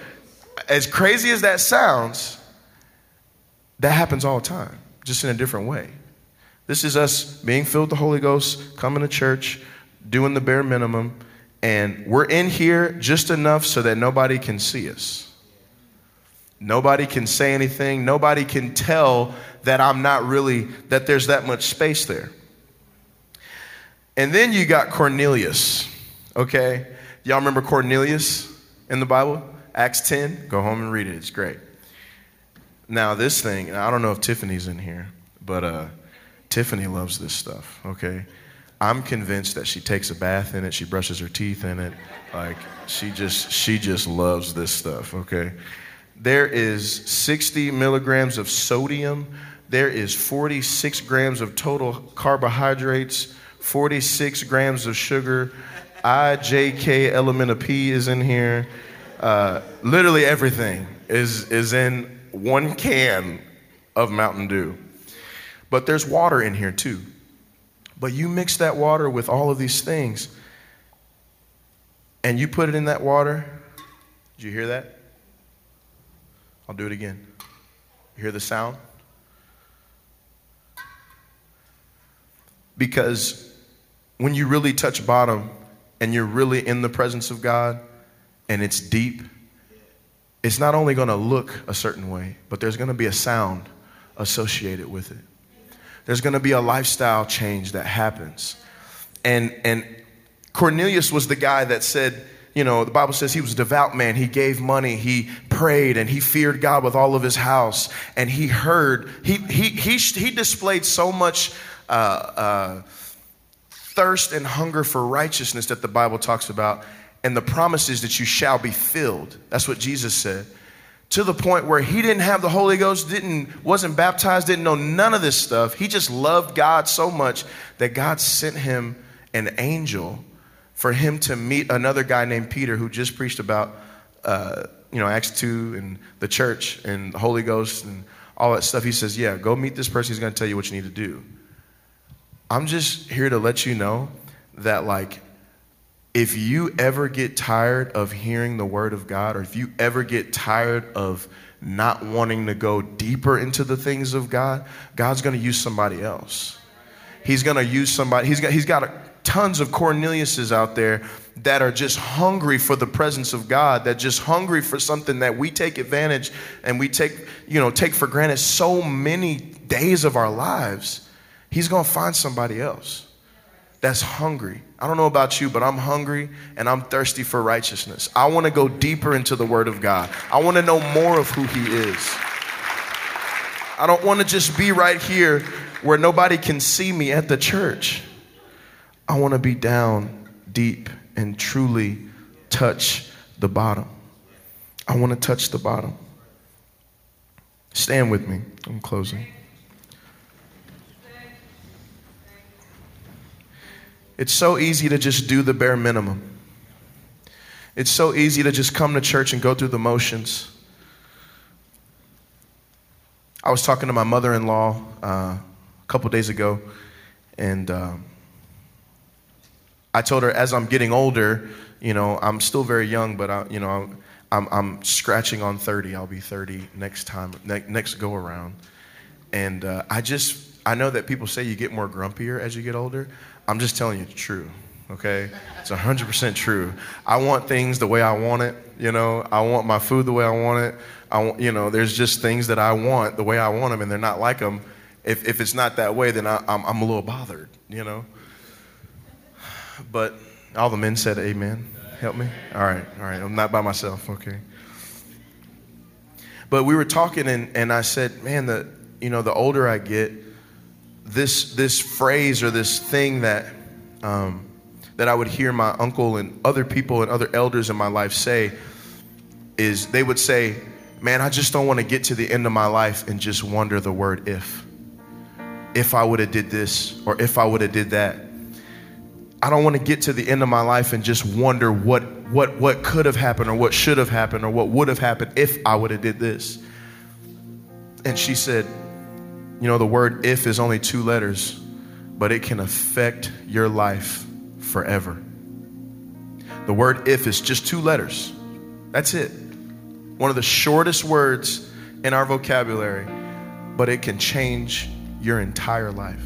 as crazy as that sounds, that happens all the time, just in a different way. This is us being filled with the Holy Ghost, coming to church, doing the bare minimum, and we're in here just enough so that nobody can see us. Nobody can say anything. Nobody can tell that I'm not really, that there's that much space there. And then you got Cornelius, okay? Y'all remember Cornelius in the Bible? Acts 10? Go home and read it. It's great. Now, this thing, I don't know if Tiffany's in here, but uh, Tiffany loves this stuff, okay? I'm convinced that she takes a bath in it, she brushes her teeth in it. Like, she just, she just loves this stuff, okay? there is 60 milligrams of sodium, there is 46 grams of total carbohydrates, 46 grams of sugar, IJK element of P is in here. Uh, literally everything is, is in one can of Mountain Dew. But there's water in here too. But you mix that water with all of these things, and you put it in that water. Did you hear that? I'll do it again. You hear the sound? Because when you really touch bottom and you're really in the presence of God and it's deep, it's not only going to look a certain way, but there's going to be a sound associated with it. There's going to be a lifestyle change that happens. And, and Cornelius was the guy that said, you know, the Bible says he was a devout man. He gave money, he prayed, and he feared God with all of his house. And he heard, he, he, he, he displayed so much uh, uh, thirst and hunger for righteousness that the Bible talks about. And the promise is that you shall be filled. That's what Jesus said. To the point where he didn't have the Holy Ghost, didn't, wasn't baptized, didn't know none of this stuff. He just loved God so much that God sent him an angel for him to meet another guy named Peter who just preached about, uh, you know, Acts 2 and the church and the Holy Ghost and all that stuff. He says, Yeah, go meet this person. He's going to tell you what you need to do. I'm just here to let you know that, like, if you ever get tired of hearing the word of God, or if you ever get tired of not wanting to go deeper into the things of God, God's going to use somebody else. He's going to use somebody. He's got, he's got a, tons of Corneliuses out there that are just hungry for the presence of God, that just hungry for something that we take advantage and we take, you know, take for granted so many days of our lives. He's going to find somebody else that's hungry. I don't know about you, but I'm hungry and I'm thirsty for righteousness. I want to go deeper into the Word of God. I want to know more of who He is. I don't want to just be right here where nobody can see me at the church. I want to be down deep and truly touch the bottom. I want to touch the bottom. Stand with me. I'm closing. It's so easy to just do the bare minimum. It's so easy to just come to church and go through the motions. I was talking to my mother in law uh, a couple days ago, and um, I told her as I'm getting older, you know, I'm still very young, but I, you know, I'm, I'm scratching on 30. I'll be 30 next time, ne- next go around. And uh, I just, I know that people say you get more grumpier as you get older. I'm just telling you it's true, okay? It's 100% true. I want things the way I want it, you know? I want my food the way I want it. I want, you know, there's just things that I want the way I want them, and they're not like them. If, if it's not that way, then I, I'm, I'm a little bothered, you know? But all the men said amen. Help me? All right, all right. I'm not by myself, okay. But we were talking and, and I said, man, the you know, the older I get, this this phrase or this thing that um, that I would hear my uncle and other people and other elders in my life say is they would say, Man, I just don't want to get to the end of my life and just wonder the word if. If I would have did this or if I would have did that. I don't want to get to the end of my life and just wonder what what what could have happened or what should have happened or what would have happened if I would have did this. And she said, you know, the word if is only two letters, but it can affect your life forever. The word if is just two letters. That's it. One of the shortest words in our vocabulary, but it can change your entire life.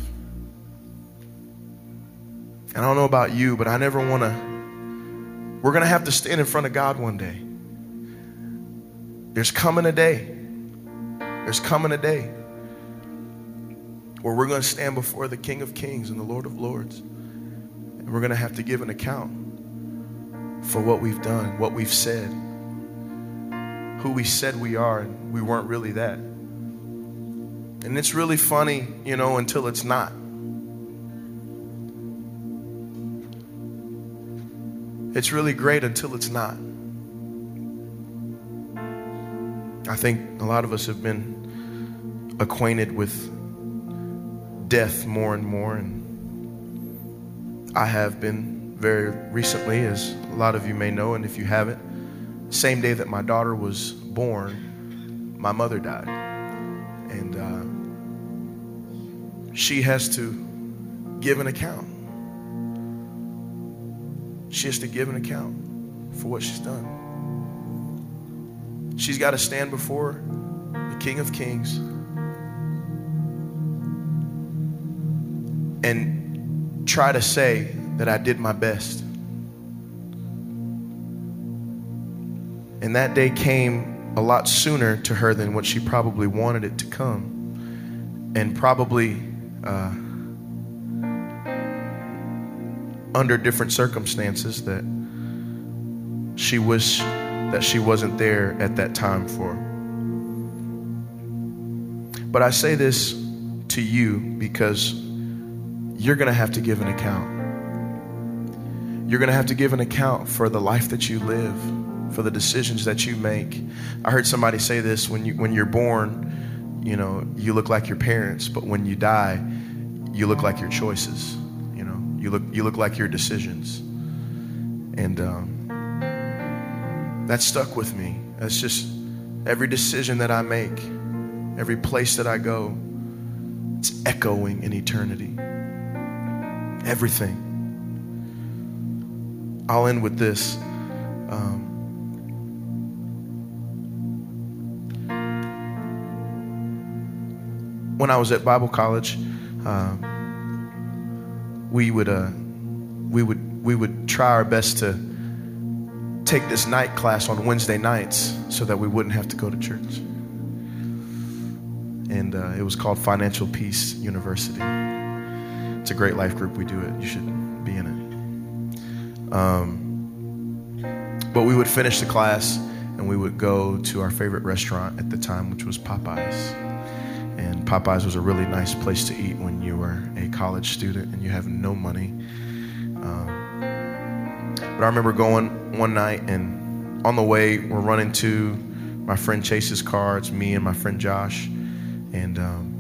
And I don't know about you, but I never want to. We're going to have to stand in front of God one day. There's coming a day. There's coming a day where we're going to stand before the King of Kings and the Lord of Lords. And we're going to have to give an account for what we've done, what we've said, who we said we are, and we weren't really that. And it's really funny, you know, until it's not. It's really great until it's not. I think a lot of us have been acquainted with death more and more. And I have been very recently, as a lot of you may know, and if you haven't, same day that my daughter was born, my mother died. And uh, she has to give an account. She has to give an account for what she's done. She's got to stand before the King of Kings and try to say that I did my best. And that day came a lot sooner to her than what she probably wanted it to come. And probably uh, under different circumstances that she wished that she wasn't there at that time for. But I say this to you because you're going to have to give an account. You're going to have to give an account for the life that you live, for the decisions that you make. I heard somebody say this when you when you're born, you know, you look like your parents, but when you die, you look like your choices. You know, you look you look like your decisions. And um, that stuck with me. That's just every decision that I make, every place that I go, it's echoing in eternity. Everything. I'll end with this. Um, when I was at Bible college, uh, we would uh, we would we would try our best to take this night class on Wednesday nights so that we wouldn't have to go to church. And uh, it was called Financial Peace University. It's a great life group. We do it. You should be in it. Um, but we would finish the class and we would go to our favorite restaurant at the time, which was Popeyes. And Popeyes was a really nice place to eat when you were a college student and you have no money. Um, but I remember going one night and on the way, we're running to my friend Chase's car. It's me and my friend Josh. And um,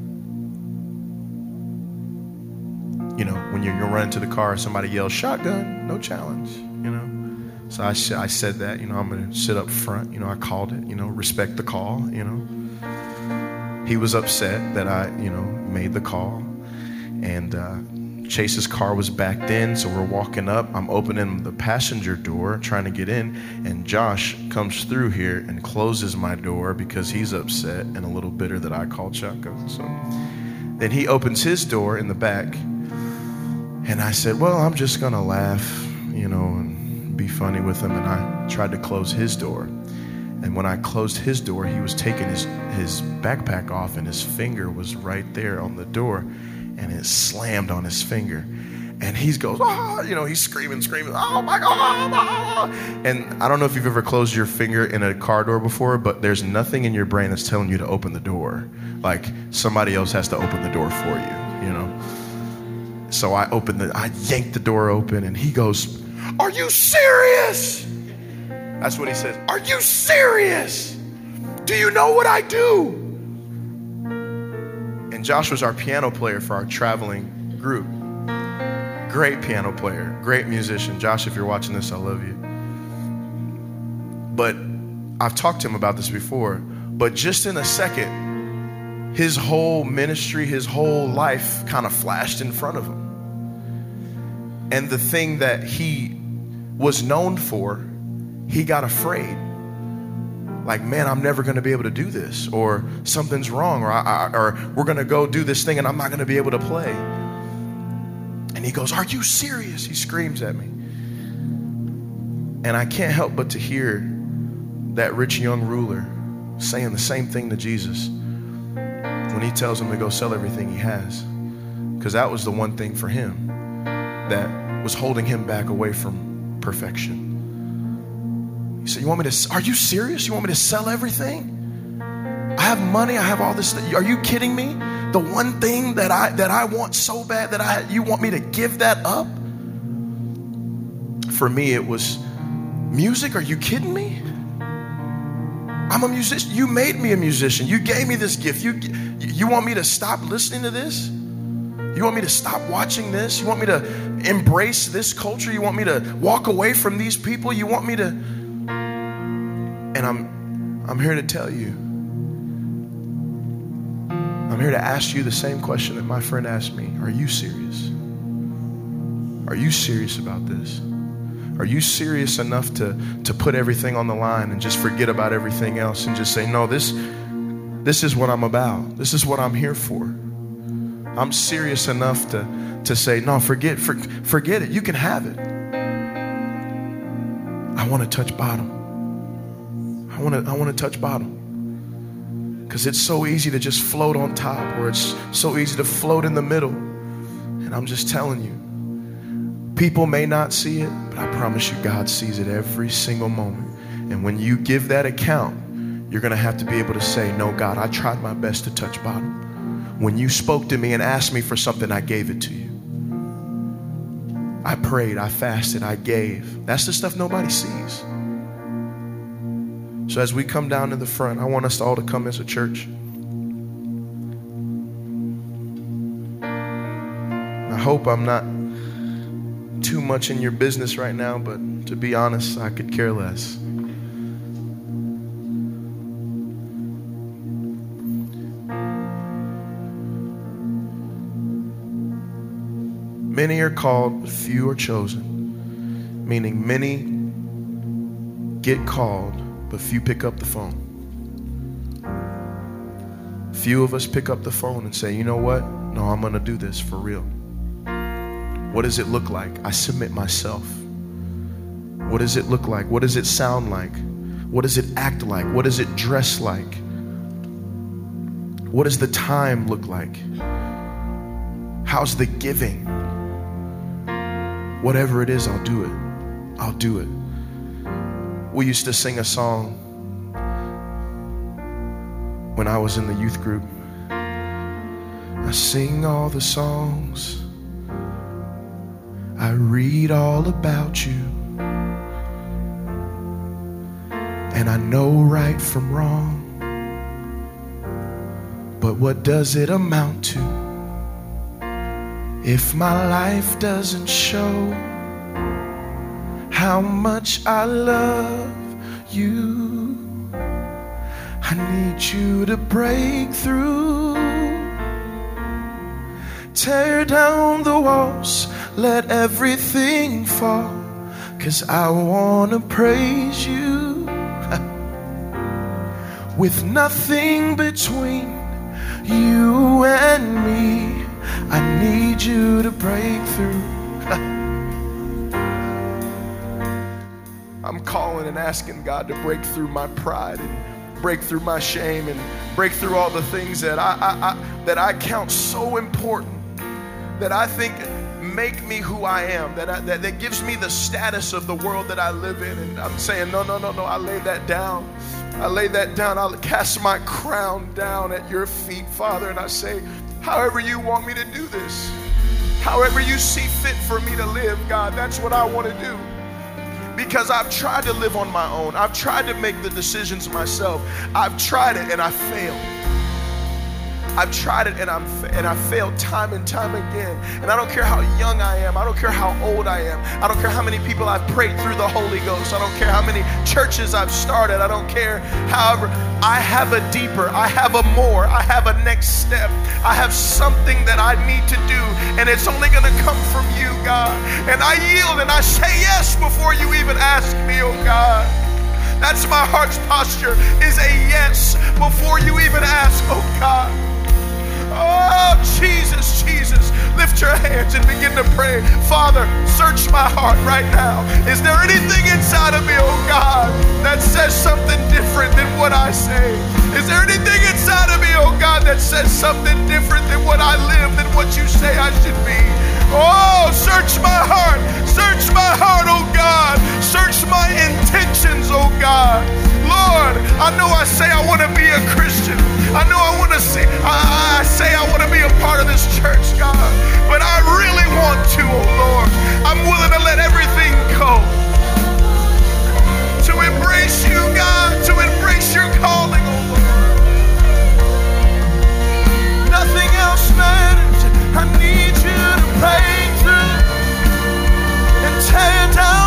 you know, when you're, you're running to the car, somebody yells, shotgun, no challenge, you know. So I, I said that, you know, I'm going to sit up front. You know, I called it, you know, respect the call, you know. He was upset that I, you know, made the call. And uh, Chase's car was backed in, so we're walking up. I'm opening the passenger door, trying to get in, and Josh comes through here and closes my door because he's upset and a little bitter that I called shotgun. So then he opens his door in the back and I said, Well, I'm just going to laugh, you know, and be funny with him. And I tried to close his door. And when I closed his door, he was taking his, his backpack off, and his finger was right there on the door, and it slammed on his finger. And he goes, oh, you know, he's screaming, screaming, oh, oh my God. And I don't know if you've ever closed your finger in a car door before, but there's nothing in your brain that's telling you to open the door. Like somebody else has to open the door for you, you know. So I opened the, I yanked the door open and he goes, Are you serious? That's what he says. Are you serious? Do you know what I do? And Josh was our piano player for our traveling group. Great piano player, great musician. Josh, if you're watching this, I love you. But I've talked to him about this before, but just in a second, his whole ministry, his whole life kind of flashed in front of him. And the thing that he was known for, he got afraid. Like, man, I'm never going to be able to do this, or something's wrong, or, I, I, or we're going to go do this thing and I'm not going to be able to play. And he goes, Are you serious? He screams at me. And I can't help but to hear that rich young ruler saying the same thing to Jesus when he tells him to go sell everything he has. Because that was the one thing for him that was holding him back away from perfection. He said, You want me to, are you serious? You want me to sell everything? I have money, I have all this. Are you kidding me? The one thing that I that I want so bad that I you want me to give that up? For me, it was music. Are you kidding me? I'm a musician. You made me a musician. You gave me this gift. You, you want me to stop listening to this? You want me to stop watching this? You want me to embrace this culture? You want me to walk away from these people? You want me to And I'm I'm here to tell you. I'm here to ask you the same question that my friend asked me. Are you serious? Are you serious about this? Are you serious enough to, to put everything on the line and just forget about everything else and just say, no, this, this is what I'm about. This is what I'm here for. I'm serious enough to, to say, no, forget, for, forget it. You can have it. I want to touch bottom. I want to, I want to touch bottom. Because it's so easy to just float on top, or it's so easy to float in the middle. And I'm just telling you, People may not see it, but I promise you, God sees it every single moment. And when you give that account, you're going to have to be able to say, No, God, I tried my best to touch bottom. When you spoke to me and asked me for something, I gave it to you. I prayed, I fasted, I gave. That's the stuff nobody sees. So as we come down to the front, I want us all to come as a church. I hope I'm not too much in your business right now, but to be honest, I could care less. Many are called, but few are chosen. Meaning, many get called, but few pick up the phone. Few of us pick up the phone and say, you know what? No, I'm going to do this for real. What does it look like? I submit myself. What does it look like? What does it sound like? What does it act like? What does it dress like? What does the time look like? How's the giving? Whatever it is, I'll do it. I'll do it. We used to sing a song when I was in the youth group. I sing all the songs I read all about you. And I know right from wrong. But what does it amount to if my life doesn't show how much I love you? I need you to break through, tear down the walls let everything fall. Cause I wanna praise you with nothing between you and me. I need you to break through. I'm calling and asking God to break through my pride and break through my shame and break through all the things that I, I, I that I count so important that I think make me who I am, that, I, that, that gives me the status of the world that I live in. And I'm saying, no, no, no, no, I lay that down. I lay that down. I'll cast my crown down at your feet, Father, and I say, however you want me to do this, however you see fit for me to live, God, that's what I want to do. because I've tried to live on my own. I've tried to make the decisions myself. I've tried it and I failed. I've tried it and I'm and I failed time and time again. And I don't care how young I am. I don't care how old I am. I don't care how many people I've prayed through the Holy Ghost. I don't care how many churches I've started. I don't care. However, I have a deeper. I have a more. I have a next step. I have something that I need to do, and it's only going to come from you, God. And I yield and I say yes before you even ask me, oh God. That's my heart's posture is a yes before you even ask, oh God. Oh, Jesus, Jesus. Lift your hands and begin to pray. Father, search my heart right now. Is there anything inside of me, oh God, that says something different than what I say? Is there anything inside of me, oh God, that says something different than what I live, than what you say I should be? Oh, search my heart. Search my heart, oh God. Search my intentions, oh God. Lord, I know I say I want to be a Christian. I know I want to I, I say I want to be a part of this church, God. But I really want to, oh Lord. I'm willing to let everything go. To embrace you, God. To embrace your calling, oh Lord. Nothing else matters. I need you to break through and tear down